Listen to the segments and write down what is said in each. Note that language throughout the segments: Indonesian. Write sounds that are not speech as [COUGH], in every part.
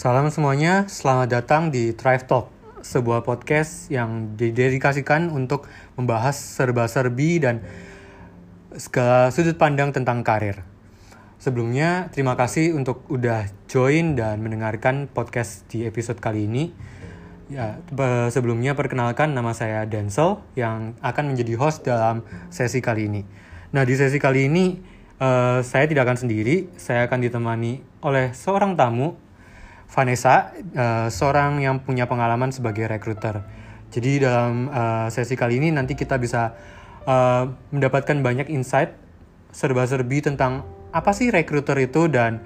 Salam semuanya, selamat datang di Thrive Talk, sebuah podcast yang didedikasikan untuk membahas serba-serbi dan segala sudut pandang tentang karir. Sebelumnya, terima kasih untuk udah join dan mendengarkan podcast di episode kali ini. Ya, sebelumnya perkenalkan nama saya Denzel yang akan menjadi host dalam sesi kali ini. Nah, di sesi kali ini uh, saya tidak akan sendiri, saya akan ditemani oleh seorang tamu, Vanessa, uh, seorang yang punya pengalaman sebagai recruiter. Jadi dalam uh, sesi kali ini nanti kita bisa uh, mendapatkan banyak insight serba-serbi tentang apa sih recruiter itu dan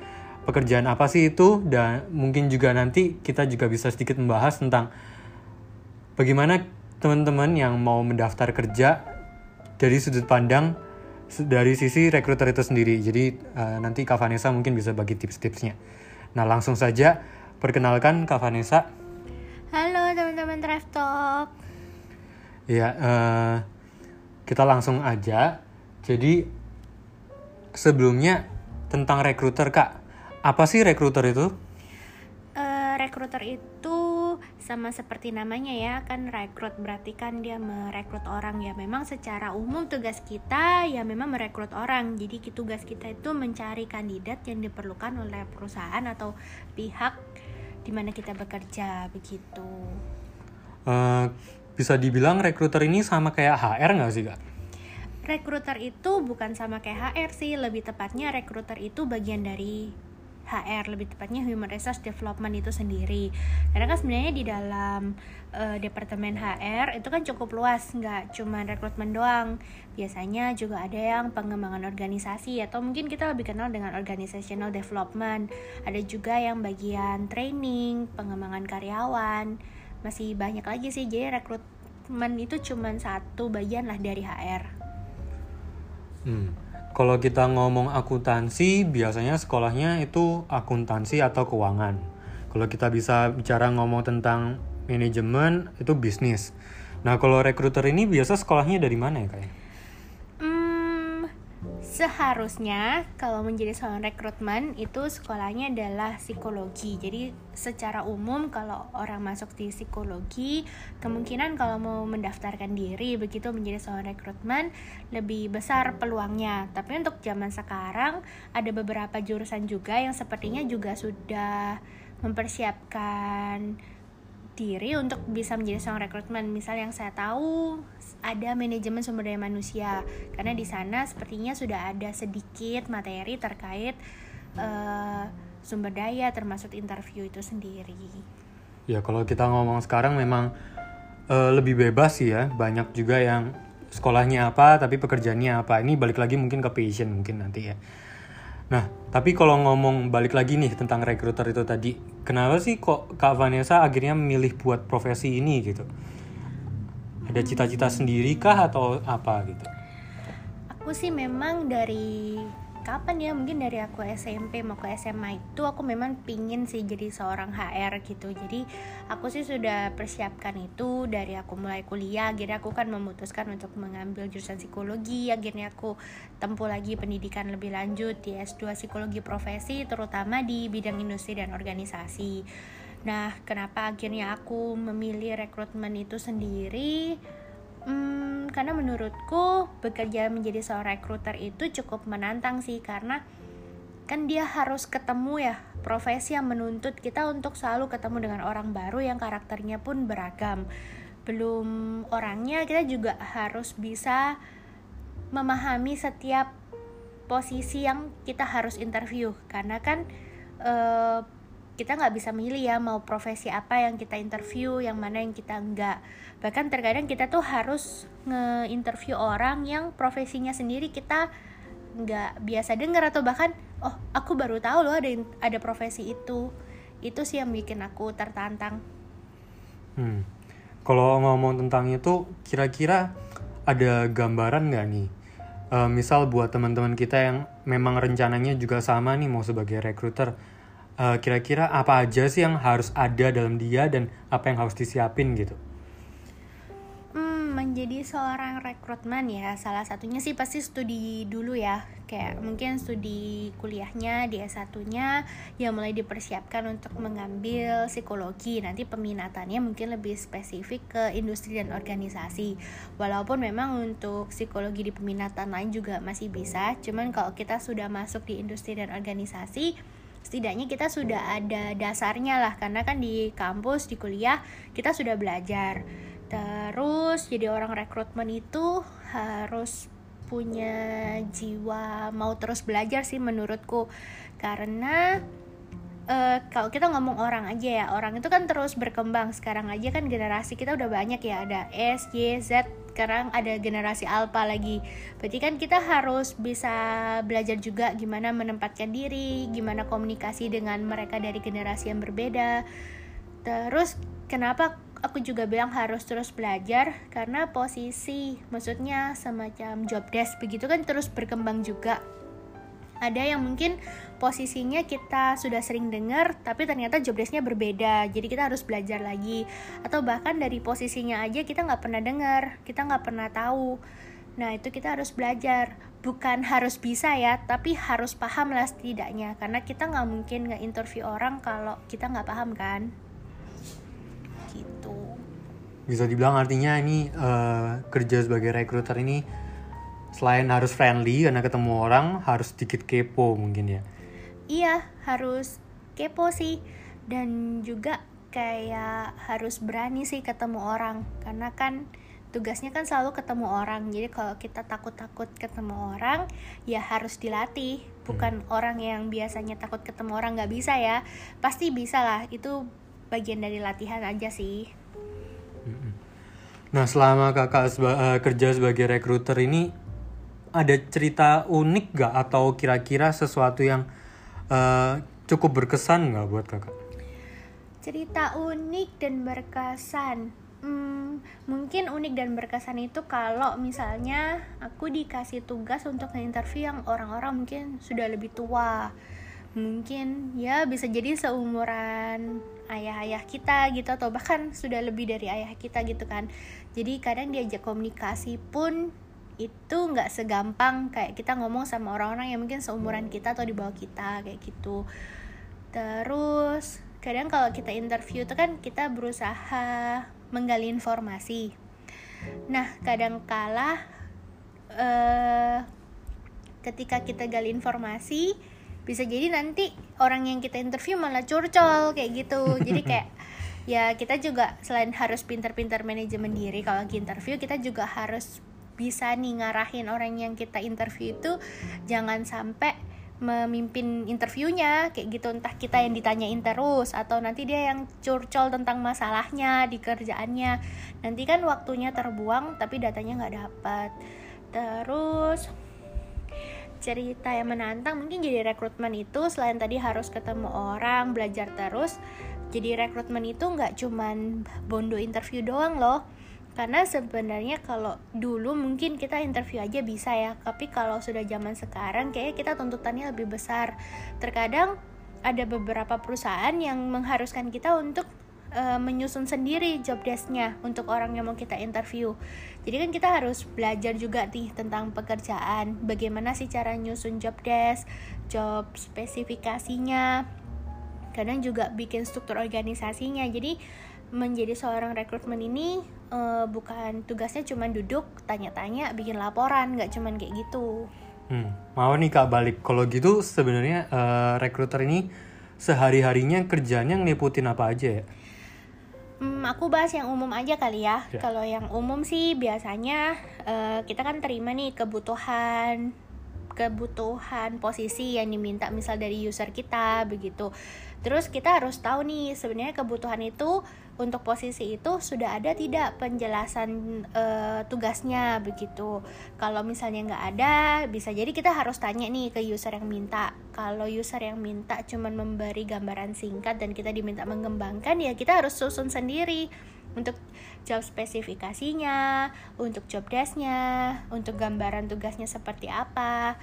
pekerjaan apa sih itu dan mungkin juga nanti kita juga bisa sedikit membahas tentang bagaimana teman-teman yang mau mendaftar kerja dari sudut pandang dari sisi recruiter itu sendiri. Jadi uh, nanti Kak Vanessa mungkin bisa bagi tips-tipsnya. Nah langsung saja perkenalkan Kak Vanessa. Halo teman-teman Drive Talk. Ya uh, kita langsung aja. Jadi sebelumnya tentang recruiter Kak apa sih rekruter itu? Uh, rekruter itu sama seperti namanya ya kan rekrut berarti kan dia merekrut orang ya memang secara umum tugas kita ya memang merekrut orang jadi tugas kita itu mencari kandidat yang diperlukan oleh perusahaan atau pihak di mana kita bekerja begitu. Uh, bisa dibilang rekruter ini sama kayak HR nggak sih kak? Rekruter itu bukan sama kayak HR sih, lebih tepatnya rekruter itu bagian dari HR lebih tepatnya Human Resource Development itu sendiri. Karena kan sebenarnya di dalam uh, departemen HR itu kan cukup luas nggak cuma rekrutmen doang. Biasanya juga ada yang pengembangan organisasi atau mungkin kita lebih kenal dengan organizational development. Ada juga yang bagian training pengembangan karyawan masih banyak lagi sih. Jadi rekrutmen itu cuma satu bagian lah dari HR hmm kalau kita ngomong akuntansi, biasanya sekolahnya itu akuntansi atau keuangan. Kalau kita bisa bicara ngomong tentang manajemen, itu bisnis. Nah, kalau rekruter ini biasa sekolahnya dari mana ya, kayak? Seharusnya kalau menjadi seorang rekrutmen itu sekolahnya adalah psikologi. Jadi secara umum kalau orang masuk di psikologi, kemungkinan kalau mau mendaftarkan diri begitu menjadi seorang rekrutmen lebih besar peluangnya. Tapi untuk zaman sekarang ada beberapa jurusan juga yang sepertinya juga sudah mempersiapkan diri untuk bisa menjadi seorang rekrutmen. Misal yang saya tahu ada manajemen sumber daya manusia karena di sana sepertinya sudah ada sedikit materi terkait uh, sumber daya termasuk interview itu sendiri. Ya kalau kita ngomong sekarang memang uh, lebih bebas sih ya. Banyak juga yang sekolahnya apa tapi pekerjaannya apa. Ini balik lagi mungkin ke passion mungkin nanti ya. Nah, tapi kalau ngomong balik lagi nih tentang rekruter itu tadi, kenapa sih kok Kak Vanessa akhirnya memilih buat profesi ini gitu? Ada cita-cita sendiri kah atau apa gitu? Aku sih memang dari kapan ya? Mungkin dari aku SMP mau ke SMA itu aku memang pingin sih jadi seorang HR gitu. Jadi aku sih sudah persiapkan itu dari aku mulai kuliah. Akhirnya aku kan memutuskan untuk mengambil jurusan psikologi. Akhirnya aku tempuh lagi pendidikan lebih lanjut di S2 psikologi profesi terutama di bidang industri dan organisasi. Nah kenapa akhirnya aku memilih rekrutmen itu sendiri Hmm, karena menurutku bekerja menjadi seorang rekruter itu cukup menantang sih karena kan dia harus ketemu ya profesi yang menuntut kita untuk selalu ketemu dengan orang baru yang karakternya pun beragam. Belum orangnya kita juga harus bisa memahami setiap posisi yang kita harus interview karena kan uh, kita nggak bisa milih ya mau profesi apa yang kita interview yang mana yang kita nggak. Bahkan terkadang kita tuh harus nge-interview orang yang profesinya sendiri kita nggak biasa dengar atau bahkan oh aku baru tahu loh ada ada profesi itu. Itu sih yang bikin aku tertantang. Hmm. kalau ngomong tentang itu kira-kira ada gambaran nggak nih? Uh, misal buat teman-teman kita yang memang rencananya juga sama nih mau sebagai recruiter eh, kira-kira apa aja sih yang harus ada dalam dia dan apa yang harus disiapin gitu? Hmm, menjadi seorang rekrutmen ya. Salah satunya sih pasti studi dulu ya. Kayak mungkin studi kuliahnya di S1-nya yang mulai dipersiapkan untuk mengambil psikologi. Nanti peminatannya mungkin lebih spesifik ke industri dan organisasi. Walaupun memang untuk psikologi di peminatan lain juga masih bisa. Cuman kalau kita sudah masuk di industri dan organisasi setidaknya kita sudah ada dasarnya lah karena kan di kampus di kuliah kita sudah belajar. Terus jadi orang rekrutmen itu harus punya jiwa mau terus belajar sih menurutku. Karena uh, kalau kita ngomong orang aja ya orang itu kan terus berkembang. Sekarang aja kan generasi kita udah banyak ya ada S, Y, Z sekarang ada generasi alpha lagi. Berarti kan kita harus bisa belajar juga gimana menempatkan diri gimana komunikasi dengan mereka dari generasi yang berbeda. Terus kenapa aku juga bilang harus terus belajar? Karena posisi maksudnya semacam job desk begitu kan terus berkembang juga. Ada yang mungkin posisinya kita sudah sering dengar tapi ternyata job desknya berbeda. Jadi kita harus belajar lagi. Atau bahkan dari posisinya aja kita nggak pernah dengar kita nggak pernah tahu. Nah itu kita harus belajar. Bukan [LAUGHS] harus bisa ya tapi harus paham lah setidaknya. Karena kita nggak mungkin nggak interview orang kalau kita nggak paham kan? Bisa dibilang artinya ini uh, kerja sebagai recruiter ini selain harus friendly karena ketemu orang harus sedikit kepo mungkin ya iya harus kepo sih. Dan juga kayak harus berani sih ketemu orang. Karena kan tugasnya kan selalu ketemu orang. Jadi kalau kita takut-takut ketemu orang ya harus dilatih. Bukan hmm. orang yang biasanya takut ketemu orang nggak bisa ya. Pasti bisa lah. Itu bagian dari latihan aja sih. Nah, selama kakak seba uh, kerja sebagai rekruter ini, ada cerita unik gak atau kira-kira sesuatu yang uh, cukup berkesan gak buat kakak? Cerita unik dan berkesan. Hmm, mungkin unik dan berkesan itu kalau misalnya aku dikasih tugas untuk interview yang orang-orang mungkin sudah lebih tua mungkin ya bisa jadi seumuran ayah-ayah kita gitu atau bahkan sudah lebih dari ayah kita gitu kan jadi kadang diajak komunikasi pun itu nggak segampang kayak kita ngomong sama orang-orang yang mungkin seumuran kita atau di bawah kita kayak gitu. Terus kadang kalau kita interview itu kan kita berusaha menggali informasi. Nah kadang kala uh, ketika kita gali informasi bisa jadi nanti orang yang kita interview malah curcol kayak gitu. Jadi [LAUGHS] kayak ya kita juga selain harus pinter-pinter manajemen diri kalau lagi interview kita juga harus bisa nih ngarahin orang yang kita interview itu jangan sampai memimpin interviewnya kayak gitu. Entah kita yang ditanyain terus atau nanti dia yang curcol tentang masalahnya di kerjaannya. Nanti kan waktunya terbuang tapi datanya nggak dapat terus cerita yang menantang mungkin jadi rekrutmen itu selain tadi harus ketemu orang belajar terus jadi rekrutmen itu nggak cuman bondo interview doang loh karena sebenarnya kalau dulu mungkin kita interview aja bisa ya tapi kalau sudah zaman sekarang kayak kita tuntutannya lebih besar terkadang ada beberapa perusahaan yang mengharuskan kita untuk uh, menyusun sendiri job desknya untuk orang yang mau kita interview. Jadi kan kita harus belajar juga nih tentang pekerjaan, bagaimana sih cara nyusun job desk, job spesifikasinya, kadang juga bikin struktur organisasinya. Jadi menjadi seorang rekrutmen ini uh, bukan tugasnya cuma duduk tanya-tanya bikin laporan nggak cuma kayak gitu hmm, mau nih kak balik kalau gitu sebenarnya uh, rekruter ini sehari harinya kerjanya ngeliputin apa aja ya Hmm, aku bahas yang umum aja kali ya. ya. Kalau yang umum sih biasanya uh, kita kan terima nih kebutuhan kebutuhan posisi yang diminta misal dari user kita begitu. Terus kita harus tahu nih sebenarnya kebutuhan itu untuk posisi itu sudah ada tidak penjelasan uh, tugasnya begitu. Kalau misalnya nggak ada, bisa jadi kita harus tanya nih ke user yang minta. Kalau user yang minta cuman memberi gambaran singkat dan kita diminta mengembangkan, ya kita harus susun sendiri untuk job spesifikasinya, untuk job desknya, untuk gambaran tugasnya seperti apa.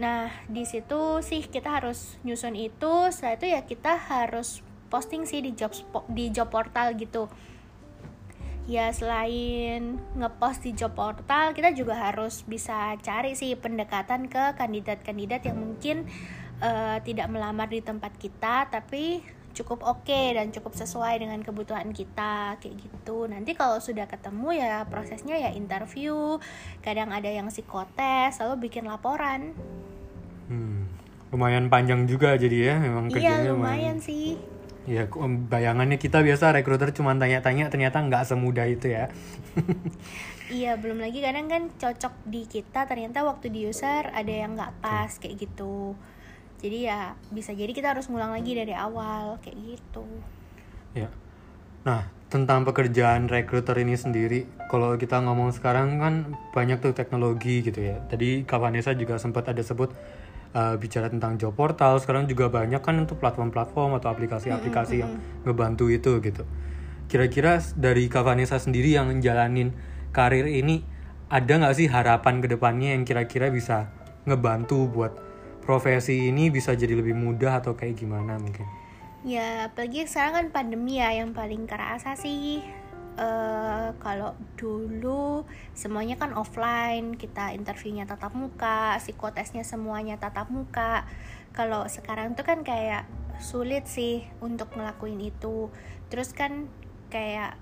Nah, di situ sih kita harus nyusun itu. Setelah itu ya kita harus posting sih di job di job portal gitu. Ya selain ngepost di job portal kita juga harus bisa cari sih pendekatan ke kandidat-kandidat yang mungkin uh, tidak melamar di tempat kita tapi cukup oke okay dan cukup sesuai dengan kebutuhan kita kayak gitu. Nanti kalau sudah ketemu ya prosesnya ya interview kadang ada yang psikotes lalu bikin laporan. Hmm, lumayan panjang juga jadi ya memang iya, kerjanya iya lumayan, lumayan sih Ya, bayangannya kita biasa rekruter cuma tanya-tanya, ternyata nggak semudah itu ya. [LAUGHS] iya, belum lagi kadang kan cocok di kita, ternyata waktu di user ada yang nggak pas kayak gitu. Jadi ya bisa jadi kita harus ngulang lagi dari awal kayak gitu. Ya. Nah, tentang pekerjaan rekruter ini sendiri, kalau kita ngomong sekarang kan banyak tuh teknologi gitu ya. Tadi Kak Vanessa juga sempat ada sebut uh, bicara tentang job portal sekarang juga banyak kan untuk platform-platform atau aplikasi-aplikasi mm -hmm. yang ngebantu itu gitu. Kira-kira dari Kak Vanessa sendiri yang menjalanin karir ini ada nggak sih harapan ke depannya yang kira-kira bisa ngebantu buat profesi ini bisa jadi lebih mudah atau kayak gimana mungkin? Ya, apalagi sekarang kan pandemi ya yang paling kerasa sih uh, kalau dulu semuanya kan offline kita interviewnya tatap muka psikotesnya semuanya tatap muka. Kalau sekarang tuh kan kayak sulit sih untuk ngelakuin itu. Terus kan kayak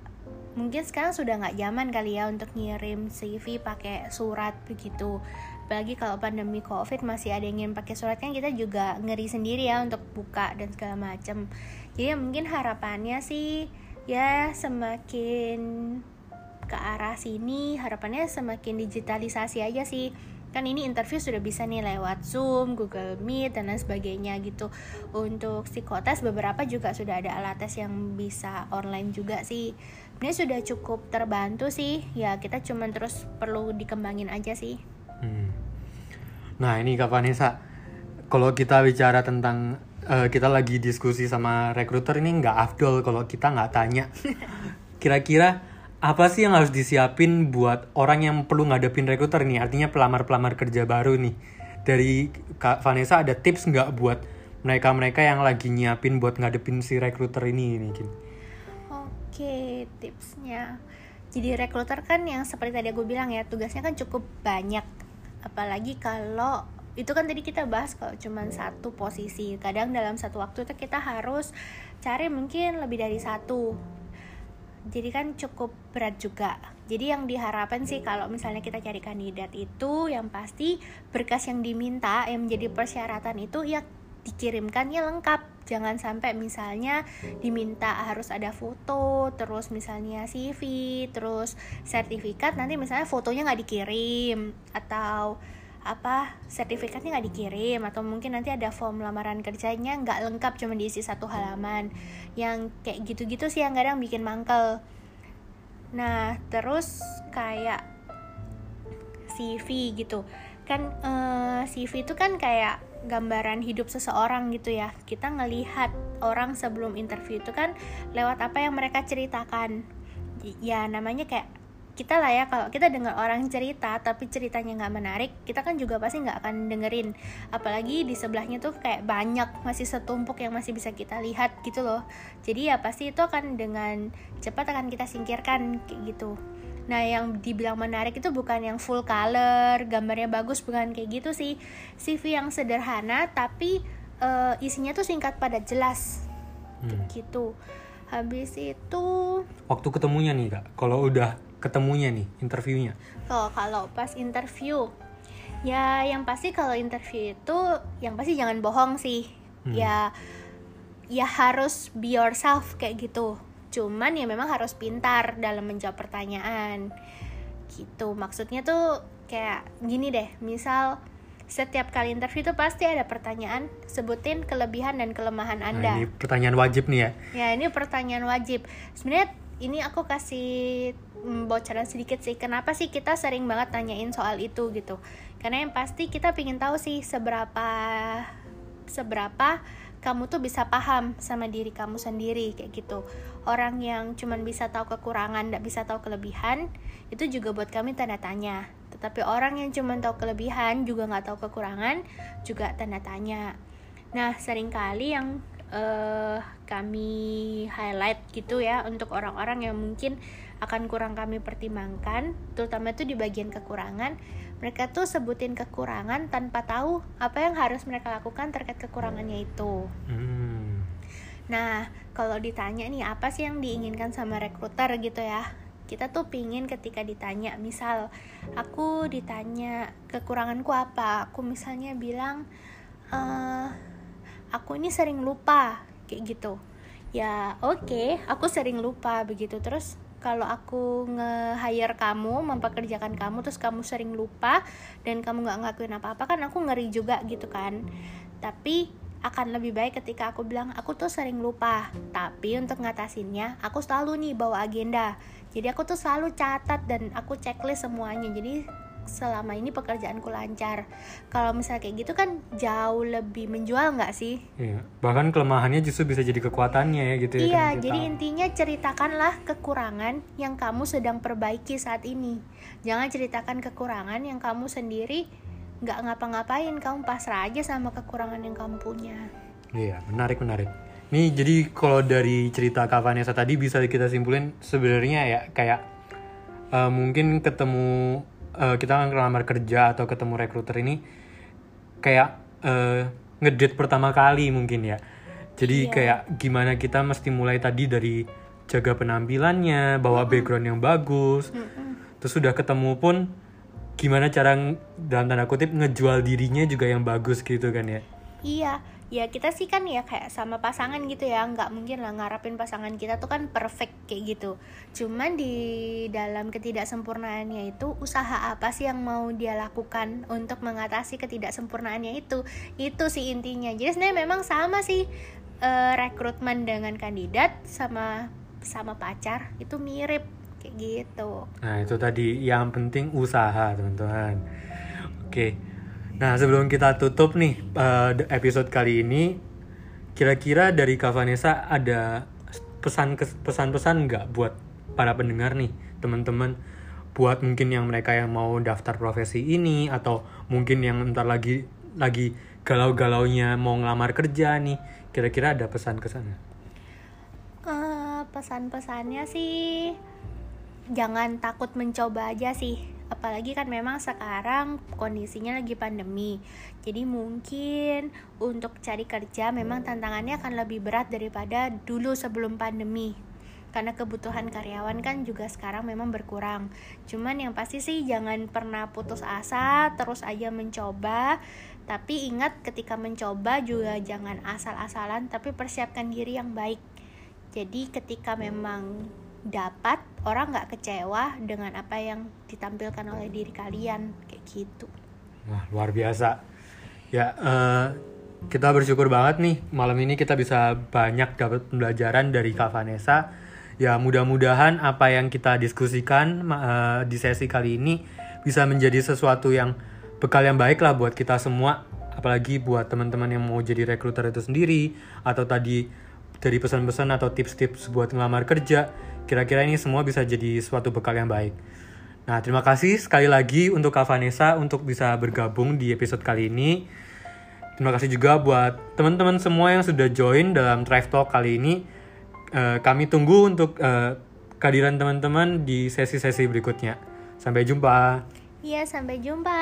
mungkin sekarang sudah nggak zaman kali ya untuk ngirim CV pakai surat begitu. Apalagi kalau pandemi covid masih ada yang ingin pakai surat kan kita juga ngeri sendiri ya untuk buka dan segala macam jadi mungkin harapannya sih ya semakin ke arah sini harapannya semakin digitalisasi aja sih kan ini interview sudah bisa nih lewat Zoom, Google Meet dan lain sebagainya gitu. Untuk psikotes beberapa juga sudah ada alat tes yang bisa online juga sih. Ini sudah cukup terbantu sih. Ya kita cuma terus perlu dikembangin aja sih. Hmm. Nah ini Kak Vanessa, kalau kita bicara tentang uh, kita lagi diskusi sama rekruter ini nggak afdol kalau kita nggak tanya. [LAUGHS] Kira-kira apa sih yang harus disiapin buat orang yang perlu ngadepin rekruter nih? Artinya pelamar-pelamar kerja baru nih. Dari Kak Vanessa ada tips nggak buat mereka-mereka yang lagi nyiapin buat ngadepin si rekruter ini mungkin oke tipsnya. Jadi rekruter kan yang seperti tadi aku bilang ya tugasnya kan cukup banyak. Apalagi kalau itu kan tadi kita bahas kalau cuma satu posisi. Kadang dalam satu waktu itu kita harus cari mungkin lebih dari satu. Jadi kan cukup berat juga. Jadi yang diharapkan sih kalau misalnya kita cari kandidat itu yang pasti berkas yang diminta yang menjadi persyaratan itu ya dikirimkannya lengkap. Jangan sampai misalnya diminta harus ada foto terus misalnya CV terus sertifikat nanti misalnya fotonya nggak dikirim. Atau apa sertifikatnya nggak dikirim atau mungkin nanti ada form lamaran kerjanya nggak lengkap cuma diisi satu halaman. Yang kayak gitu-gitu sih yang kadang bikin mangkel. Nah terus kayak CV gitu. Kan eh, CV itu kan kayak gambaran hidup seseorang gitu ya. Kita ngelihat orang sebelum interview itu kan lewat apa yang mereka ceritakan. Ya namanya kayak kita lah ya kalau kita dengar orang cerita tapi ceritanya nggak menarik kita kan juga pasti nggak akan dengerin apalagi di sebelahnya tuh kayak banyak masih setumpuk yang masih bisa kita lihat gitu loh jadi ya pasti itu akan dengan cepat akan kita singkirkan kayak gitu Nah, yang dibilang menarik itu bukan yang full color, gambarnya bagus, bukan kayak gitu sih. CV yang sederhana tapi uh, isinya tuh singkat pada jelas. Hmm. Gitu. Habis itu waktu ketemunya nih, Kak. Kalau udah ketemunya nih interviewnya oh kalau pas interview ya yang pasti kalau interview itu yang pasti jangan bohong sih hmm. ya ya harus be yourself kayak gitu cuman ya memang harus pintar dalam menjawab pertanyaan gitu maksudnya tuh kayak gini deh misal setiap kali interview itu pasti ada pertanyaan sebutin kelebihan dan kelemahan nah, anda. Nah, ini pertanyaan wajib nih ya? Ya ini pertanyaan wajib. Sebenarnya ini aku kasih bocoran sedikit sih kenapa sih kita sering banget tanyain soal itu gitu. Karena yang pasti kita pingin tahu sih seberapa seberapa kamu tuh bisa paham sama diri kamu sendiri kayak gitu. Orang yang cuman bisa tahu kekurangan tidak bisa tahu kelebihan itu juga buat kami tanda tanya. Tetapi orang yang cuman tahu kelebihan juga nggak tahu kekurangan juga tanda tanya. Nah sering kali yang uh, kami highlight gitu ya untuk orang-orang yang mungkin akan kurang kami pertimbangkan terutama itu di bagian kekurangan. Mereka tuh sebutin kekurangan tanpa tahu apa yang harus mereka lakukan terkait kekurangannya itu. Hmm. nah kalau ditanya nih apa sih yang diinginkan sama rekruter gitu ya? Kita tuh pingin ketika ditanya misal aku ditanya kekuranganku apa? Aku misalnya bilang eh aku ini sering lupa kayak gitu. Ya oke aku sering lupa begitu. Terus kalau aku nge-hire kamu mempekerjakan kamu terus kamu sering lupa dan kamu nggak ngakuin apa-apa kan aku ngeri juga gitu kan. Tapi akan lebih baik ketika aku bilang aku tuh sering lupa. Tapi untuk ngatasinnya aku selalu nih bawa agenda. Jadi aku tuh selalu catat dan aku checklist semuanya. Jadi selama ini pekerjaanku lancar kalau misalnya kayak gitu kan jauh lebih menjual nggak sih Iya. Bahkan kelemahannya justru bisa jadi kekuatannya ya gitu ya. Iya, jadi intinya ceritakanlah kekurangan yang kamu sedang perbaiki saat ini. Jangan ceritakan kekurangan yang kamu sendiri nggak ngapa-ngapain, kamu pasrah aja sama kekurangan yang kamu punya. Iya, menarik menarik. Nih jadi kalau dari cerita Kak Vanessa tadi bisa kita simpulin sebenarnya ya kayak eh, mungkin ketemu eh, kita ngelamar kerja atau ketemu rekruter ini kayak eh, ngedate pertama kali mungkin ya. Jadi Iya. kayak gimana kita mesti mulai tadi dari jaga penampilannya, bawa background yang bagus. Terus sudah ketemu pun gimana cara dalam tanda kutip ngejual dirinya juga yang bagus gitu kan ya. Iya, ya kita sih kan ya kayak sama pasangan gitu ya, nggak mungkin lah ngarapin pasangan kita tuh kan perfect kayak gitu. Cuman di dalam ketidaksempurnaannya itu usaha apa sih yang mau dia lakukan untuk mengatasi ketidaksempurnaannya itu? Itu sih intinya. Jadi sebenarnya memang sama sih eh, rekrutmen dengan kandidat sama sama pacar itu mirip kayak gitu. Nah, itu tadi yang penting usaha, teman-teman. Oke. Nah, sebelum kita tutup nih eh, episode kali ini, kira-kira dari Kak Vanessa ada pesan pesan-pesan nggak buat para pendengar nih, teman-teman? Buat mungkin yang mereka yang mau daftar profesi ini atau mungkin yang ntar lagi lagi galau-galaunya mau ngelamar kerja nih, kira-kira ada pesan ke sana? Eh, pesan-pesannya sih jangan takut mencoba aja sih apalagi kan memang sekarang kondisinya lagi pandemi. Jadi mungkin untuk cari kerja memang tantangannya akan lebih berat daripada dulu sebelum pandemi. Karena kebutuhan karyawan kan juga sekarang memang berkurang. Cuman yang pasti sih jangan pernah putus asa terus aja mencoba. Tapi ingat ketika mencoba juga jangan asal-asalan tapi persiapkan diri yang baik. Jadi ketika memang dapat orang nggak kecewa dengan apa yang ditampilkan oleh diri kalian kayak gitu. Wah, luar biasa. Ya, eh, kita bersyukur banget nih malam ini kita bisa banyak dapat pembelajaran dari Kak Vanessa. Ya, mudah-mudahan apa yang kita diskusikan eh, di sesi kali ini bisa menjadi sesuatu yang bekal yang baik lah buat kita semua. Apalagi buat teman-teman yang mau jadi rekruter itu sendiri atau tadi dari pesan-pesan atau tips-tips buat ngelamar kerja. Kira-kira ini semua bisa jadi suatu bekal yang baik. Nah, terima kasih sekali lagi untuk Kak Vanessa untuk bisa bergabung di episode kali ini. Terima kasih juga buat teman-teman semua yang sudah join dalam Drive Talk kali ini. Eh, kami tunggu untuk eh, kehadiran teman-teman di sesi-sesi berikutnya. Sampai jumpa. Iya, sampai jumpa.